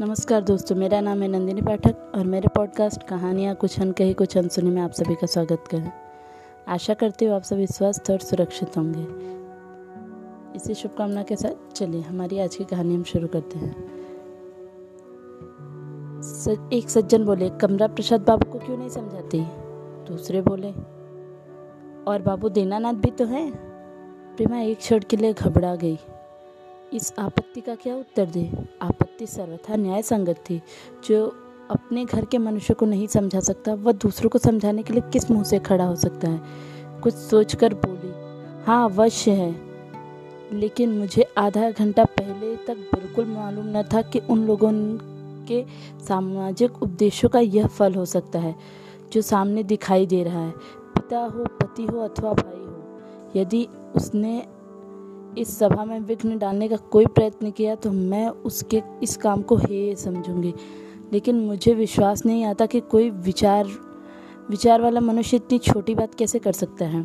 नमस्कार दोस्तों, मेरा नाम है नंदिनी पाठक और मेरे पॉडकास्ट कहानियाँ कुछ अनकही कुछ अनसुनी में आप सभी का स्वागत करें। आशा करती हूँ आप सभी स्वस्थ और सुरक्षित होंगे। इसी शुभकामना के साथ चलिए, हमारी आज की कहानी हम शुरू करते हैं। एक सज्जन बोले, कमरा प्रसाद बाबू को क्यों नहीं समझाती? दूसरे बोले, और बाबू, दीनानाथ भी तो है? प्रेमा एक क्षण के लिए घबरा गई। इस आपत्ति का क्या उत्तर दे? आपत्ति सर्वथा न्याय संगत थी। जो अपने घर के मनुष्य को नहीं समझा सकता, वह दूसरों को समझाने के लिए किस मुँह से खड़ा हो सकता है? कुछ सोचकर बोली हाँ अवश्य है। लेकिन मुझे आधा घंटा पहले तक बिल्कुल मालूम न था कि उन लोगों के सामाजिक उपदेशों का यह फल हो सकता है, जो सामने दिखाई दे रहा है। पिता हो, पति हो अथवा भाई हो, यदि उसने इस सभा में विघ्न डालने का कोई प्रयत्न किया तो मैं उसके, इस काम को हे समझूँगी। लेकिन मुझे विश्वास नहीं आता कि कोई विचार विचार वाला मनुष्य इतनी छोटी बात कैसे कर सकता है?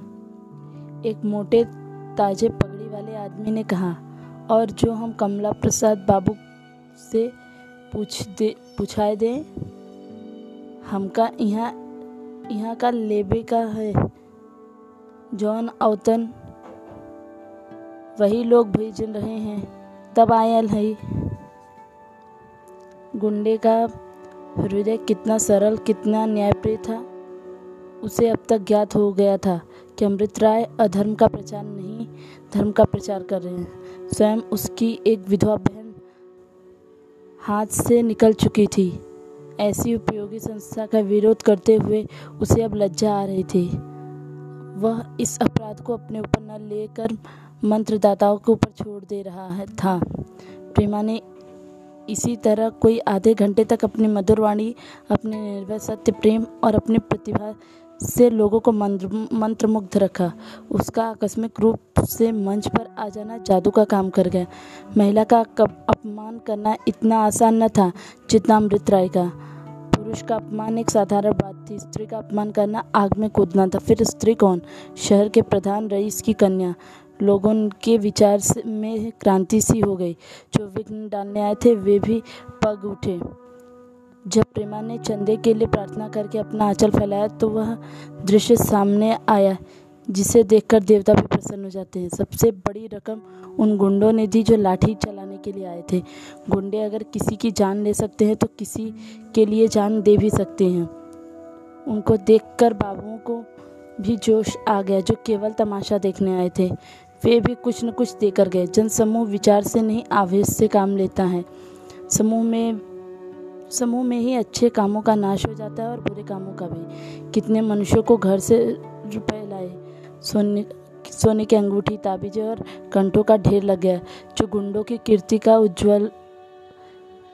एक मोटे, ताजे, पगड़ी वाले आदमी ने कहा, और जो हम कमला प्रसाद बाबू से पूछ दे, पूछाए दें, हमका यहाँ यहाँ का लेबे का है। जॉन अवतन वही लोग भेज रहे हैं, तब आयल है। गुंडे का हृदय कितना सरल, कितना न्यायप्रिय था। उसे अब तक ज्ञात हो गया था कि अमृत राय अधर्म का प्रचार नहीं, धर्म का प्रचार कर रहे हैं। स्वयं उसकी एक विधवा बहन हाथ से निकल चुकी थी। ऐसी उपयोगी संस्था का विरोध करते हुए उसे अब लज्जा आ रही थी। वह इस अपराध को अपने ऊपर न लेकर मंत्रदाताओं के ऊपर छोड़ दे रहा है, था। प्रेमा ने इसी तरह कोई आधे घंटे तक अपनी मधुर वाणी अपने निर्भय सत्य प्रेम और अपनी प्रतिभा से लोगों को मंत्र मुग्ध रखा। उसका आकस्मिक रूप से मंच पर आ जाना जादू का काम कर गया। महिला का अपमान करना इतना आसान न था जितना अमृत राय का। पुरुष का अपमान एक साधारण बात थी, स्त्री का अपमान करना आग में कूदना था। फिर स्त्री कौन? शहर के प्रधान रईस की कन्या। लोगों के विचार में क्रांति सी हो गई। जो विघ्न डालने आए थे, वे भी पग उठे। जब प्रेमा ने चंदे के लिए प्रार्थना करके अपना आंचल फैलाया तो वह दृश्य सामने आया, जिसे देखकर देवता भी प्रसन्न हो जाते हैं। सबसे बड़ी रकम उन गुंडों ने दी, जो लाठी चलाने के लिए आए थे। गुंडे अगर किसी की जान ले सकते हैं तो किसी के लिए जान दे भी सकते हैं। उनको देखकर बाबुओं को भी जोश आ गया, जो केवल तमाशा देखने आए थे। वे भी कुछ न कुछ देकर गए। जन समूह विचार से नहीं, आवेश से काम लेता है। समूह में समूह में ही अच्छे कामों का नाश हो जाता है और बुरे कामों का भी। कितने मनुष्यों को घर से रुपए लाए। सोने सोने की अंगूठी, ताबीजे और कंठों का ढेर लग गया। जो गुंडों की कीर्ति का उज्जवल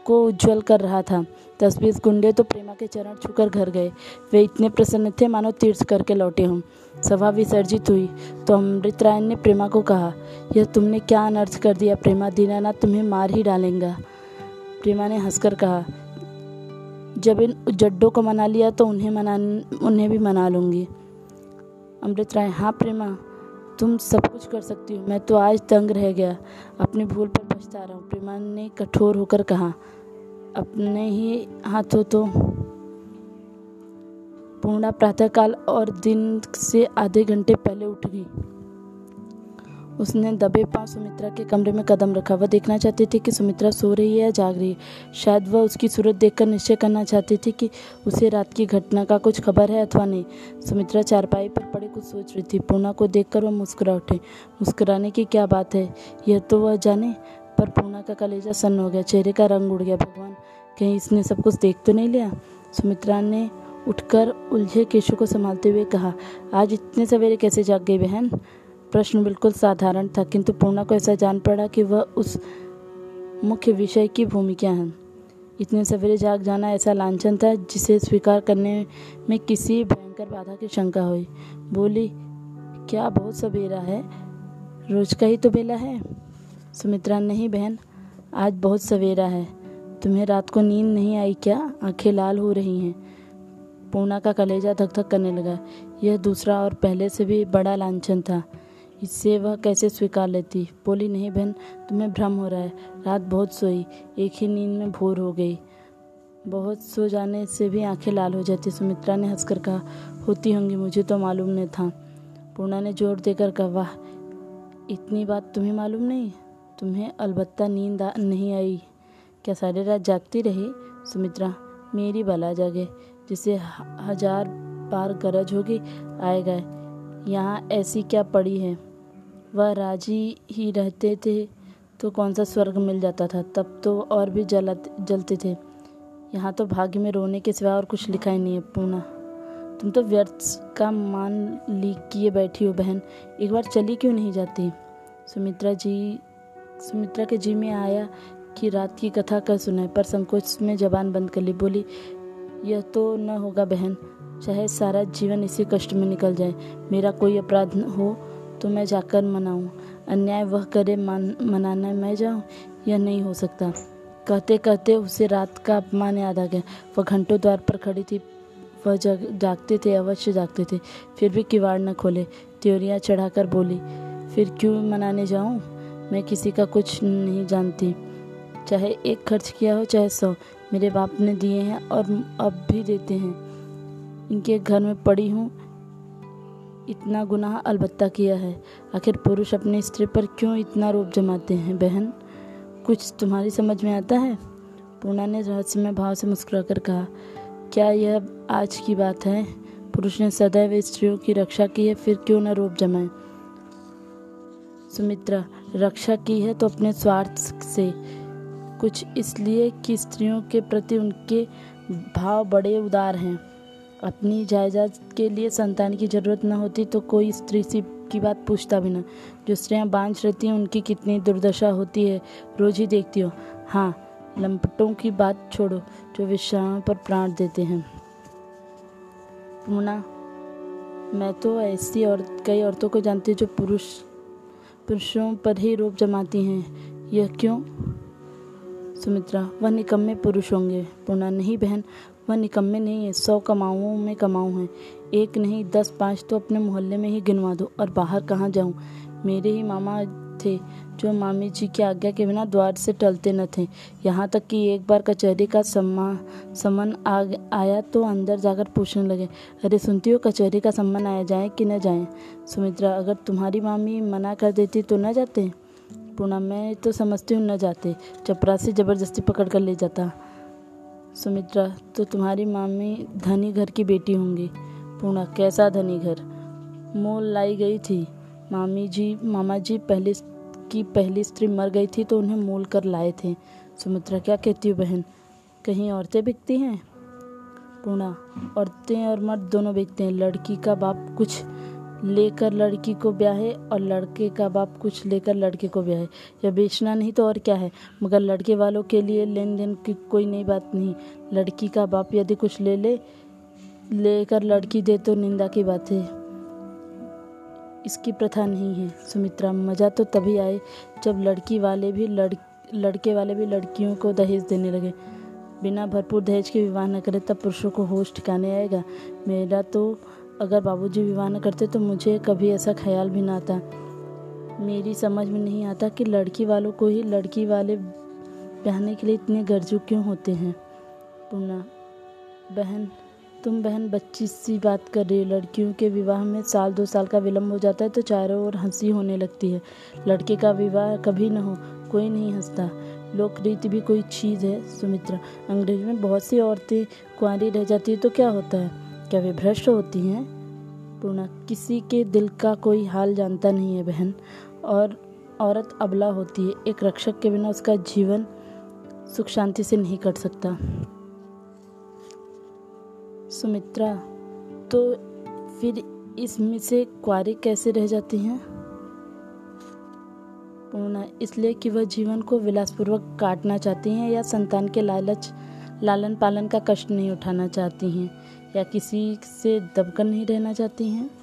को उज्जवल कर रहा था। दस बीस गुंडे तो प्रेमा के चरण छूकर घर गए। वे इतने प्रसन्न थे, मानो तीर्थ करके लौटे हों। सभा विसर्जित हुई तो अमृत राय ने प्रेमा को कहा, यह तुमने क्या अनर्थ कर दिया प्रेमा? दीनानाथ तुम्हें मार ही डालेंगा। प्रेमा ने हंसकर कहा, जब इन जड्डों को मना लिया तो उन्हें मना, उन्हें भी मना लूँगी। अमृत राय हाँ प्रेमा, तुम सब कुछ कर सकती हो। मैं तो आज दंग रह गया। अपनी भूल पर पछता रहा हूँ। प्रेमा ने कठोर होकर कहा, अपने ही हाथों तो। पूर्णा प्रातःकाल और दिन से आधे घंटे पहले उठ गई। उसने दबे पाँव सुमित्रा के कमरे में कदम रखा। वह देखना चाहती थी कि सुमित्रा सो रही है या जाग रही है। शायद वह उसकी सूरत देखकर निश्चय करना चाहती थी कि उसे रात की घटना का कुछ खबर है अथवा नहीं। सुमित्रा चारपाई पर पड़े कुछ सोच रही थी। पूर्णा को देखकर वह मुस्कुरा उठे। मुस्कुराने की क्या बात है? यह तो वह जाने पर पूर्णा का कलेजा सन्न हो गया, चेहरे का रंग उड़ गया। भगवान कहीं, इसने सब कुछ देख तो नहीं लिया? सुमित्रा ने उठकर उलझे केशु को संभालते हुए कहा, आज इतने सवेरे कैसे जाग गई बहन? प्रश्न बिल्कुल साधारण था, किंतु पूर्णा को ऐसा जान पड़ा कि वह उस मुख्य विषय की भूमिका है। इतने सवेरे जाग जाना ऐसा लांछन था, जिसे स्वीकार करने में किसी भयंकर बाधा की शंका हुई। बोली, क्या बहुत सवेरा है? रोज का ही तो बेला है। सुमित्रा नहीं बहन, आज बहुत सवेरा है। तुम्हें रात को नींद नहीं आई क्या? आँखें लाल हो रही हैं। पूना का कलेजा धक धक करने लगा। यह दूसरा और पहले से भी बड़ा लांछन था। इससे वह कैसे स्वीकार लेती? बोली, नहीं बहन, तुम्हें भ्रम हो रहा है। रात बहुत सोई, एक ही नींद में भोर हो गई। बहुत सो जाने से भी आँखें लाल हो जाती। सुमित्रा ने हंसकर कहा, होती होंगी, मुझे तो मालूम नहीं था। पूर्णा ने ज़ोर देकर कहा, वाह, इतनी बात तुम्हें मालूम नहीं? तुम्हें अलबत्ता नींद नहीं आई। क्या सारी रात जागती रही? सुमित्रा, मेरी बला जागे, जिसे हज़ार बार गरज होगी आएगा यहाँ ऐसी क्या पड़ी है? वह राज़ी ही रहते थे तो कौन सा स्वर्ग मिल जाता था? तब तो और भी जलत, जलते थे। यहाँ तो भाग्य में रोने के सिवा और कुछ लिखा ही नहीं है, पूना। तुम तो व्यर्थ का मान ली किए बैठी हो, बहन। एक बार चली क्यों नहीं जाती? सुमित्रा जी सुमित्रा के जी में आया कि रात की कथा कर सुनाए पर संकोच में जबान बंद कर ली। बोली, यह तो न होगा बहन, चाहे सारा जीवन इसी कष्ट में निकल जाए। मेरा कोई अपराध हो तो मैं जाकर मनाऊं। अन्याय वह करे मान, मनाना मैं जाऊँ, यह नहीं हो सकता। कहते कहते उसे रात का अपमान याद आ गया। वह घंटों द्वार पर खड़ी थी। वह जग, जागते थे, अवश्य जागते थे। फिर भी किवाड़ न खोले। त्योरियाँ चढ़ाकर बोली, फिर क्यों मनाने जाऊँ? मैं किसी का कुछ नहीं जानती। चाहे एक खर्च किया हो, चाहे सौ, मेरे बाप ने दिए हैं और अब भी देते हैं। इनके घर में पड़ी हूँ, इतना गुनाह अलबत्ता किया है। आखिर पुरुष अपनी स्त्री पर क्यों इतना रूप जमाते हैं, बहन? कुछ तुम्हारी समझ में आता है? पूर्णा ने रहस्यमय भाव से मुस्कुराकर कहा, क्या यह आज की बात है? पुरुष ने सदैव स्त्रियों की रक्षा की है, फिर क्यों न रूप जमाए? सुमित्रा, रक्षा की है तो अपने स्वार्थ से। कुछ इसलिए कि स्त्रियों के प्रति उनके भाव बड़े उदार हैं। अपनी जायदाद के लिए संतान की ज़रूरत न होती तो कोई स्त्री सी की बात पूछता भी ना। जो स्त्रियाँ बांझ रहती हैं, उनकी कितनी दुर्दशा होती है, रोज ही देखती हो। हाँ लंपटों की बात छोड़ो, जो विश्राम पर प्राण देते हैं। पूना, मैं तो ऐसी और कई औरतों को जानती हूँ जो पुरुष पुरुषों पर ही रूप जमाती हैं। यह क्यों? सुमित्रा, वह निकम्मे पुरुष होंगे। पूर्णा, नहीं बहन, वह निकम्मे नहीं है। सौ कमाऊँ में कमाऊँ हैं। एक नहीं, दस पाँच तो अपने मोहल्ले में ही गिनवा दो। और बाहर कहाँ जाऊँ? मेरे ही मामा थे, जो मामी जी की आज्ञा के बिना द्वार से टलते न थे। यहाँ तक कि एक बार कचहरी का सम्मा सम्मन आ आया तो अंदर जाकर पूछने लगे, अरे सुनती हो, कचहरी का सम्मान आया जाए कि न जाए? सुमित्रा, अगर तुम्हारी मामी मना कर देती तो न जाते? पूना, मैं तो समझती हूँ न जाते। चपरासी ज़बरदस्ती पकड़ कर ले जाता। सुमित्रा तो तुम्हारी मामी धनी घर की बेटी होंगी। पूना, कैसा धनी घर? मोल लाई गई थी। मामी जी, मामा जी, पहले की पहली स्त्री मर गई थी तो उन्हें मोल कर लाए थे। सुमित्रा, क्या कहती हो बहन? कहीं औरतें बिकती हैं? पूना, औरतें और मर्द दोनों बिकते हैं। लड़की का बाप कुछ लेकर लड़की को ब्याहे और लड़के का बाप कुछ लेकर लड़के को ब्याहे। या बेचना नहीं तो और क्या है? मगर लड़के वालों के लिए लेन देन की कोई नई बात नहीं। लड़की का बाप यदि कुछ ले ले, लेकर लड़की दे तो निंदा की बात है। इसकी प्रथा नहीं है। सुमित्रा, मज़ा तो तभी आए जब लड़की वाले भी लड़, लड़के वाले भी लड़कियों को दहेज देने लगे। बिना भरपूर दहेज के विवाह न करे, तब पुरुषों को होश ठिकाने आएगा। मेरा तो अगर बाबूजी विवाह न करते तो मुझे कभी ऐसा ख्याल भी ना आता। मेरी समझ में नहीं आता कि लड़की वालों को ही लड़की वाले बहने के लिए इतने गर्जू क्यों होते हैं। पूना, बहन तुम बहन बच्ची सी बात कर रही हो। लड़कियों के विवाह में साल दो साल का विलम्ब हो जाता है तो चारों ओर हँसी होने लगती है। लड़के का विवाह कभी न हो, कोई नहीं हंसता। लोक रीति भी कोई चीज़ है, सुमित्रा। अंग्रेज़ में बहुत सी औरतें कुंवारी रह जाती है तो क्या होता है? क्या वे भ्रष्ट होती हैं? पूर्णा, किसी के दिल का कोई हाल जानता नहीं है बहन। और औरत अबला होती है। एक रक्षक के बिना उसका जीवन सुख शांति से नहीं कट सकता। सुमित्रा तो फिर इसमें से कुआरी कैसे रह जाती हैं? पूर्णा इसलिए कि वह जीवन को विलासपूर्वक काटना चाहती हैं या संतान के लालच, लालन पालन का कष्ट नहीं उठाना चाहती हैं, या किसी से दबकर नहीं रहना चाहती हैं?